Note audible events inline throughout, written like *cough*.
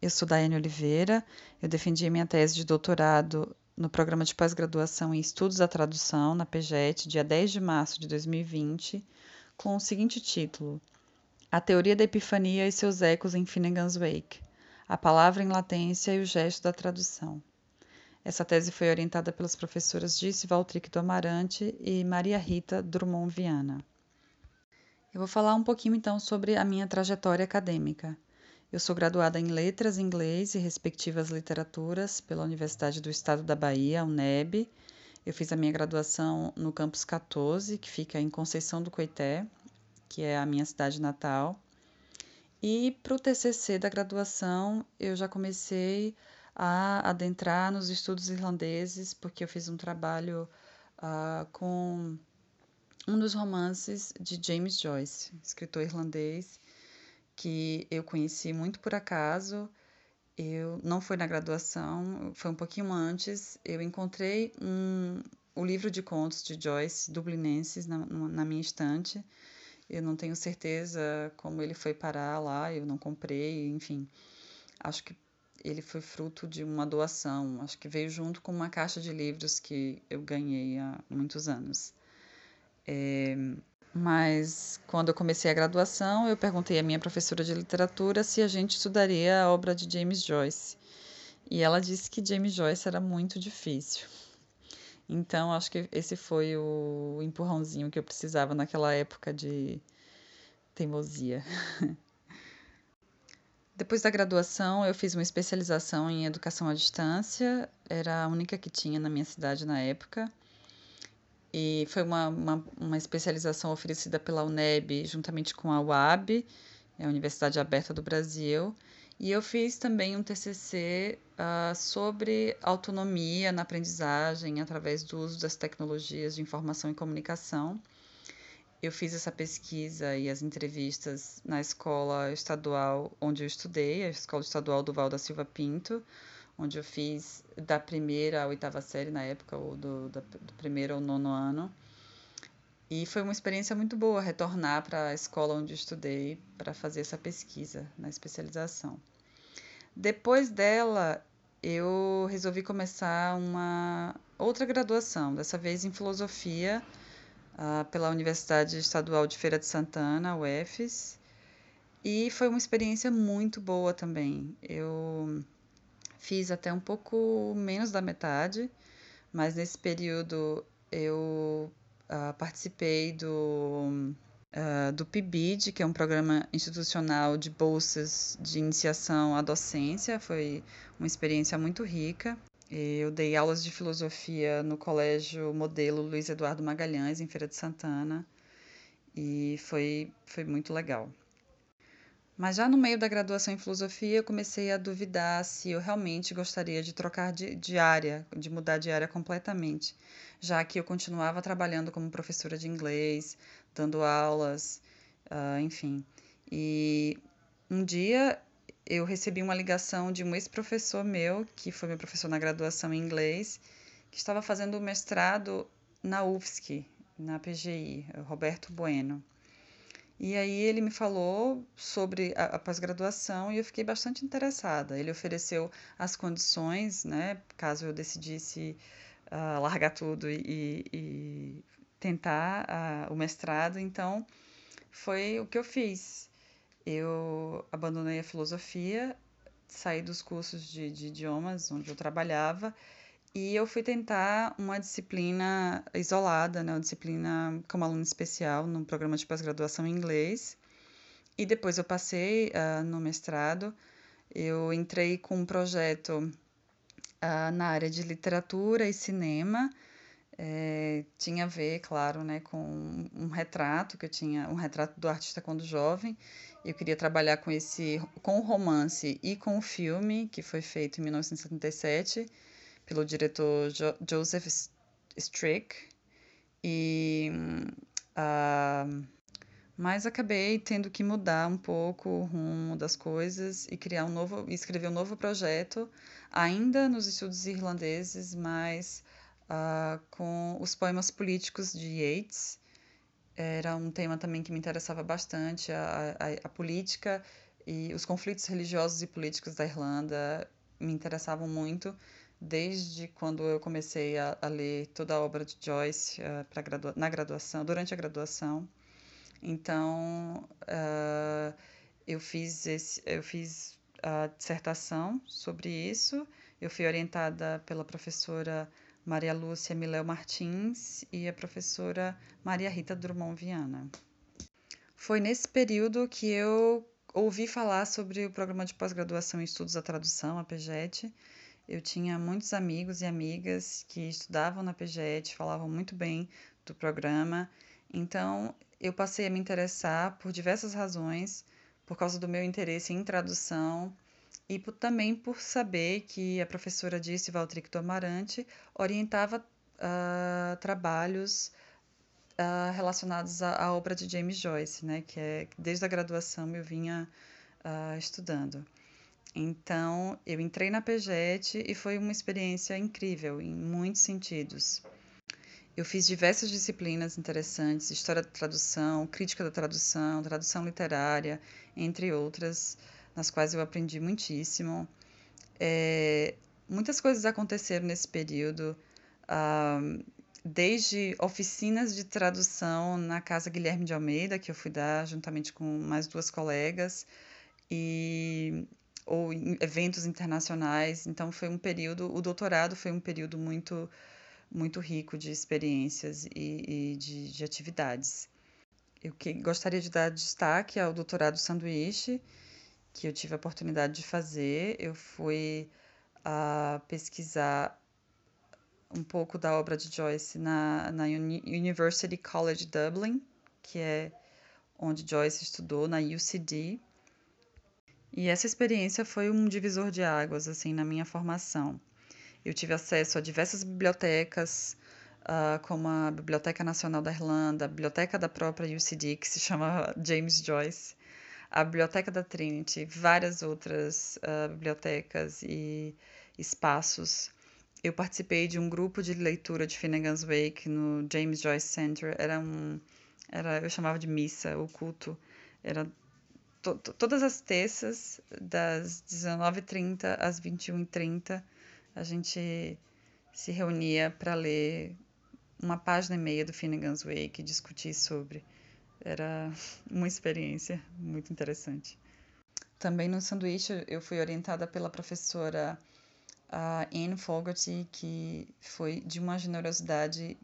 eu sou Daiane Oliveira, eu defendi minha tese de doutorado no programa de pós-graduação em Estudos da Tradução, na PGET, dia 10 de março de 2020, com o seguinte título: A Teoria da Epifania e seus ecos em Finnegan's Wake, a palavra em latência e o gesto da tradução. Essa tese foi orientada pelas professoras Disse Valtric do Amarante e Maria Rita Drummond Viana. Eu vou falar um pouquinho então sobre a minha trajetória acadêmica. Eu sou graduada em Letras, Inglês e respectivas literaturas pela Universidade do Estado da Bahia, UNEB. Eu fiz a minha graduação no campus 14, que fica em Conceição do Coité, que é a minha cidade natal. E para o TCC da graduação, eu já comecei a adentrar nos estudos irlandeses, porque eu fiz um trabalho uh, com um dos romances de James Joyce, escritor irlandês, que eu conheci muito por acaso. Eu não foi na graduação, foi um pouquinho antes. Eu encontrei um, o livro de contos de Joyce, Dublinenses, na, na minha estante. Eu não tenho certeza como ele foi parar lá, eu não comprei, enfim. Acho que ele foi fruto de uma doação, acho que veio junto com uma caixa de livros que eu ganhei há muitos anos. É, mas quando eu comecei a graduação, eu perguntei à minha professora de literatura se a gente estudaria a obra de James Joyce. E ela disse que James Joyce era muito difícil. Então, acho que esse foi o empurrãozinho que eu precisava naquela época de teimosia. *laughs* Depois da graduação, eu fiz uma especialização em educação à distância, era a única que tinha na minha cidade na época. E foi uma, uma, uma especialização oferecida pela UNEB juntamente com a UAB, é a Universidade Aberta do Brasil. E eu fiz também um TCC uh, ah, sobre autonomia na aprendizagem através do uso das tecnologias de informação e comunicação eu fiz essa pesquisa e as entrevistas na escola estadual onde eu estudei, a Escola Estadual do Val da Silva Pinto, onde eu fiz da primeira à oitava série na época, ou do, da, do primeiro ao nono ano. E foi uma experiência muito boa retornar para a escola onde estudei para fazer essa pesquisa na especialização. Depois dela, eu resolvi começar uma outra graduação, dessa vez em filosofia uh, pela Universidade Estadual de Feira de Santana, UFES, e foi uma experiência muito boa também. Eu fiz até um pouco menos da metade, mas nesse período eu uh, participei do, uh, do PIBID, que é um programa institucional de bolsas de iniciação à docência. Foi uma experiência muito rica. Eu dei aulas de filosofia no Colégio Modelo Luiz Eduardo Magalhães, em Feira de Santana, e foi, foi muito legal. Mas já no meio da graduação em filosofia, eu comecei a duvidar se eu realmente gostaria de trocar de, de área, de mudar de área completamente, já que eu continuava trabalhando como professora de inglês, dando aulas, uh, enfim. E um dia eu recebi uma ligação de um ex-professor meu, que foi meu professor na graduação em inglês, que estava fazendo mestrado na UFSC, na PGI, Roberto Bueno. E aí ele me falou sobre a, a pós-graduação e eu fiquei bastante interessada. Ele ofereceu as condições, né, caso eu decidisse uh, largar tudo e, e tentar uh, o mestrado. Então, foi o que eu fiz eu abandonei a filosofia, saí dos cursos de, de idiomas onde eu trabalhava e eu fui tentar uma disciplina isolada, né, uma disciplina como aluno especial no programa de pós-graduação em inglês. E depois eu passei uh, no mestrado, eu entrei com um projeto uh, na área de literatura e cinema. É, tinha a ver, claro, né, com um retrato que eu tinha, um retrato do artista quando jovem, eu queria trabalhar com esse com o romance e com o filme que foi feito em 1977 pelo diretor jo Joseph Strick. E uh, mas acabei tendo que mudar um pouco o rumo das coisas e criar um novo escrever um novo projeto ainda nos estudos irlandeses mas uh, com os poemas políticos de Yeats. Era um tema também que me interessava bastante, a, a, a política e os conflitos religiosos e políticos da Irlanda me interessavam muito desde quando eu comecei a, a ler toda a obra de Joyce uh, gradua na graduação, durante a graduação. Então, uh, eu fiz esse, eu fiz a dissertação sobre isso. Eu fui orientada pela professora Maria Lúcia Miléo Martins e a professora Maria Rita Drummond Viana. Foi nesse período que eu ouvi falar sobre o programa de pós-graduação em estudos da tradução, a PGET. Eu tinha muitos amigos e amigas que estudavam na PGET, falavam muito bem do programa. Então, eu passei a me interessar por diversas razões, por causa do meu interesse em tradução e por, também por saber que a professora Disse Valtric do orientava uh, trabalhos uh, relacionados à, à, obra de James Joyce, né, que é desde a graduação eu vinha uh, estudando. Então, eu entrei na PGET e foi uma experiência incrível em muitos sentidos. Eu fiz diversas disciplinas interessantes, história da tradução, crítica da tradução, tradução literária, entre outras, nas quais eu aprendi muitíssimo. É, muitas coisas aconteceram nesse período, uh, desde oficinas de tradução na Casa Guilherme de Almeida, que eu fui dar juntamente com mais duas colegas, e ou eventos internacionais. Então foi um período, o doutorado foi um período muito muito rico de experiências e, e de, de, atividades. Eu que, gostaria de dar destaque ao doutorado sanduíche, que eu tive a oportunidade de fazer. Eu fui a pesquisar um pouco da obra de Joyce na, na University College Dublin, que é onde Joyce estudou, na UCD. E essa experiência foi um divisor de águas assim na minha formação. Eu tive acesso a diversas bibliotecas, uh, como a Biblioteca Nacional da Irlanda, a biblioteca da própria UCD, que se chama *laughs* James Joyce, a Biblioteca da Trinity, várias outras uh, bibliotecas e espaços. Eu participei de um grupo de leitura de Finnegan's Wake no James Joyce Center. Era um, era, eu chamava de missa, o culto. Era to, to, todas as terças, das 19h30 às 21h30 a gente se reunia para ler uma página e meia do Finnegan's Wake e discutir sobre. Era uma experiência muito interessante. Também no sanduíche eu fui orientada pela professora Anne Fogarty, que foi de uma generosidade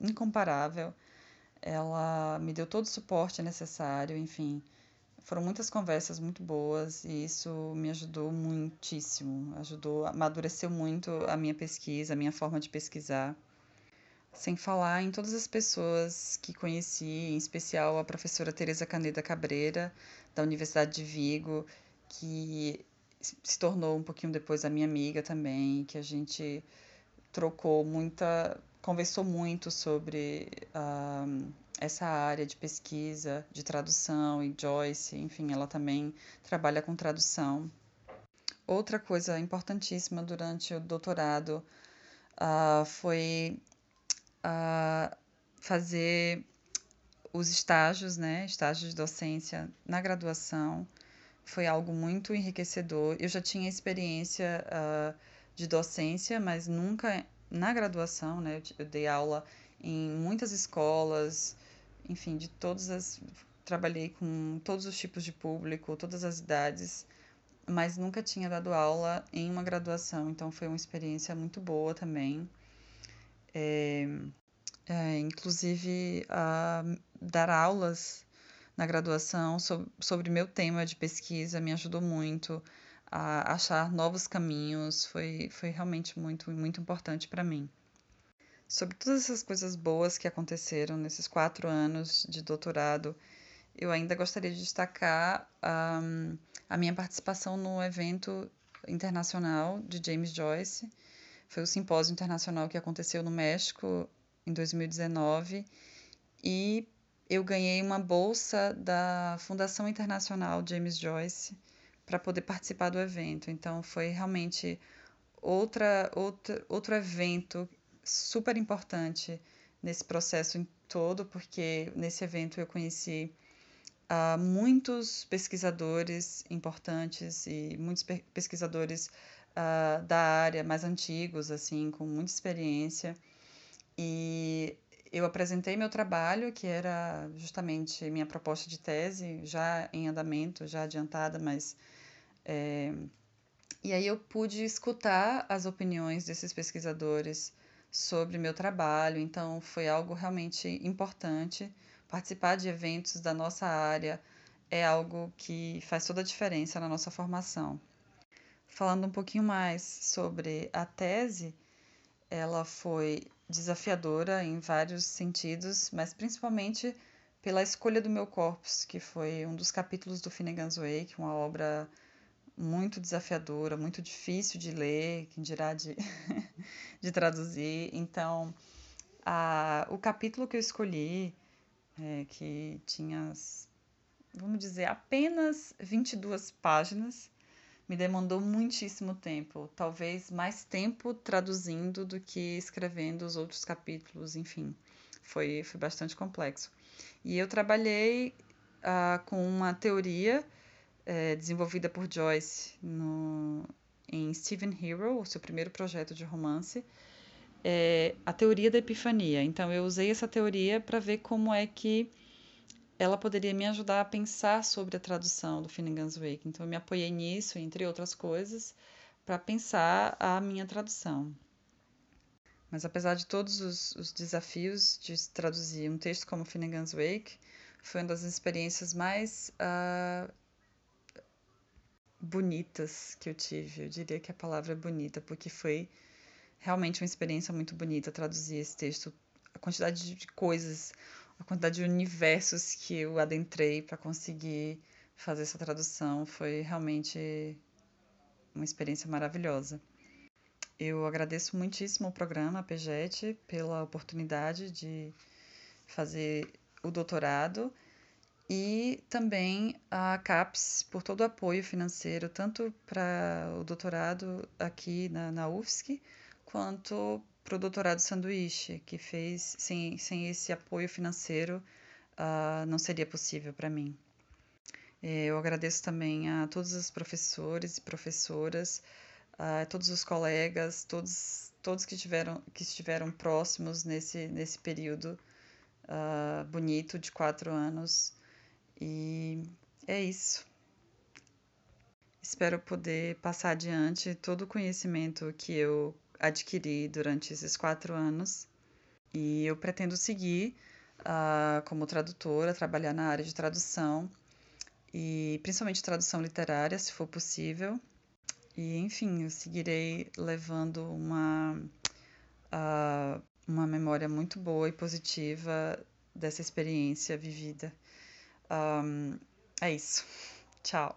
incomparável. Ela me deu todo o suporte necessário, enfim. Foram muitas conversas muito boas e isso me ajudou muitíssimo. Ajudou, amadureceu muito a minha pesquisa, a minha forma de pesquisar. Sem falar em todas as pessoas que conheci, em especial a professora Teresa Caneda Cabreira, da Universidade de Vigo, que se tornou um pouquinho depois a minha amiga também, que a gente trocou muita, conversou muito sobre uh, essa área de pesquisa, de tradução e Joyce, enfim, ela também trabalha com tradução. Outra coisa importantíssima durante o doutorado uh, foi uh, fazer os estágios, né, estágios de docência na graduação. Foi algo muito enriquecedor. Eu já tinha experiência uh, de docência, mas nunca na graduação, né, eu, eu dei aula em muitas escolas, enfim, de todas as. Trabalhei com todos os tipos de público, todas as idades, mas nunca tinha dado aula em uma graduação, então foi uma experiência muito boa também. É, é, inclusive, a dar aulas na graduação sobre, sobre meu tema de pesquisa me ajudou muito a achar novos caminhos, foi, foi realmente muito, muito importante para mim sobre todas essas coisas boas que aconteceram nesses quatro anos de doutorado, eu ainda gostaria de destacar um, a minha participação no evento internacional de James Joyce. Foi o simpósio internacional que aconteceu no México em 2019 e eu ganhei uma bolsa da Fundação Internacional James Joyce para poder participar do evento. Então foi realmente outra, outra, outro evento super importante nesse processo todo, porque nesse evento eu conheci uh, muitos pesquisadores importantes e muitos pe pesquisadores uh, da área mais antigos, assim, com muita experiência. E eu apresentei meu trabalho, que era justamente minha proposta de tese, já em andamento, já adiantada, mas. É... E aí eu pude escutar as opiniões desses pesquisadores sobre meu trabalho, então foi algo realmente importante. Participar de eventos da nossa área é algo que faz toda a diferença na nossa formação. Falando um pouquinho mais sobre a tese, ela foi desafiadora em vários sentidos, mas principalmente pela escolha do meu corpus, que foi um dos capítulos do Finnegan's Wake, uma obra muito desafiadora, muito difícil de ler, quem dirá de, *laughs* de traduzir. Então, a, o capítulo que eu escolhi, é, que tinha, vamos dizer, apenas 22 páginas, me demandou muitíssimo tempo, talvez mais tempo traduzindo do que escrevendo os outros capítulos, enfim, foi, foi bastante complexo. E eu trabalhei uh, com uma teoria é, desenvolvida por Joyce no, em Stephen Hero, o seu primeiro projeto de romance, é a teoria da epifania. Então, eu usei essa teoria para ver como é que ela poderia me ajudar a pensar sobre a tradução do Finnegan's Wake. Então, eu me apoiei nisso, entre outras coisas, para pensar a minha tradução. Mas apesar de todos os, os, desafios de traduzir um texto como Finnegan's Wake, foi uma das experiências mais uh, bonitas que eu tive. Eu diria que a palavra é bonita, porque foi realmente uma experiência muito bonita traduzir esse texto. A quantidade de coisas, a quantidade de universos que eu adentrei para conseguir fazer essa tradução foi realmente uma experiência maravilhosa. Eu agradeço muitíssimo ao programa PEGET pela oportunidade de fazer o doutorado e também a CAPES por todo o apoio financeiro, tanto para o doutorado aqui na, na UFSC, quanto para o doutorado sanduíche, que fez sem, sem esse apoio financeiro uh, não seria possível para mim. É, eu agradeço também a todos os professores e professoras, a todos os colegas, todos, todos que, tiveram, que estiveram próximos nesse, nesse período uh, bonito de quatro anos. E é isso. Espero poder passar adiante todo o conhecimento que eu adquiri durante esses quatro anos e eu pretendo seguir uh, como tradutora, trabalhar na área de tradução e principalmente tradução literária, se for possível. E enfim, eu seguirei levando uma, uh, uma memória muito boa e positiva dessa experiência vivida. Um, é isso. Tchau.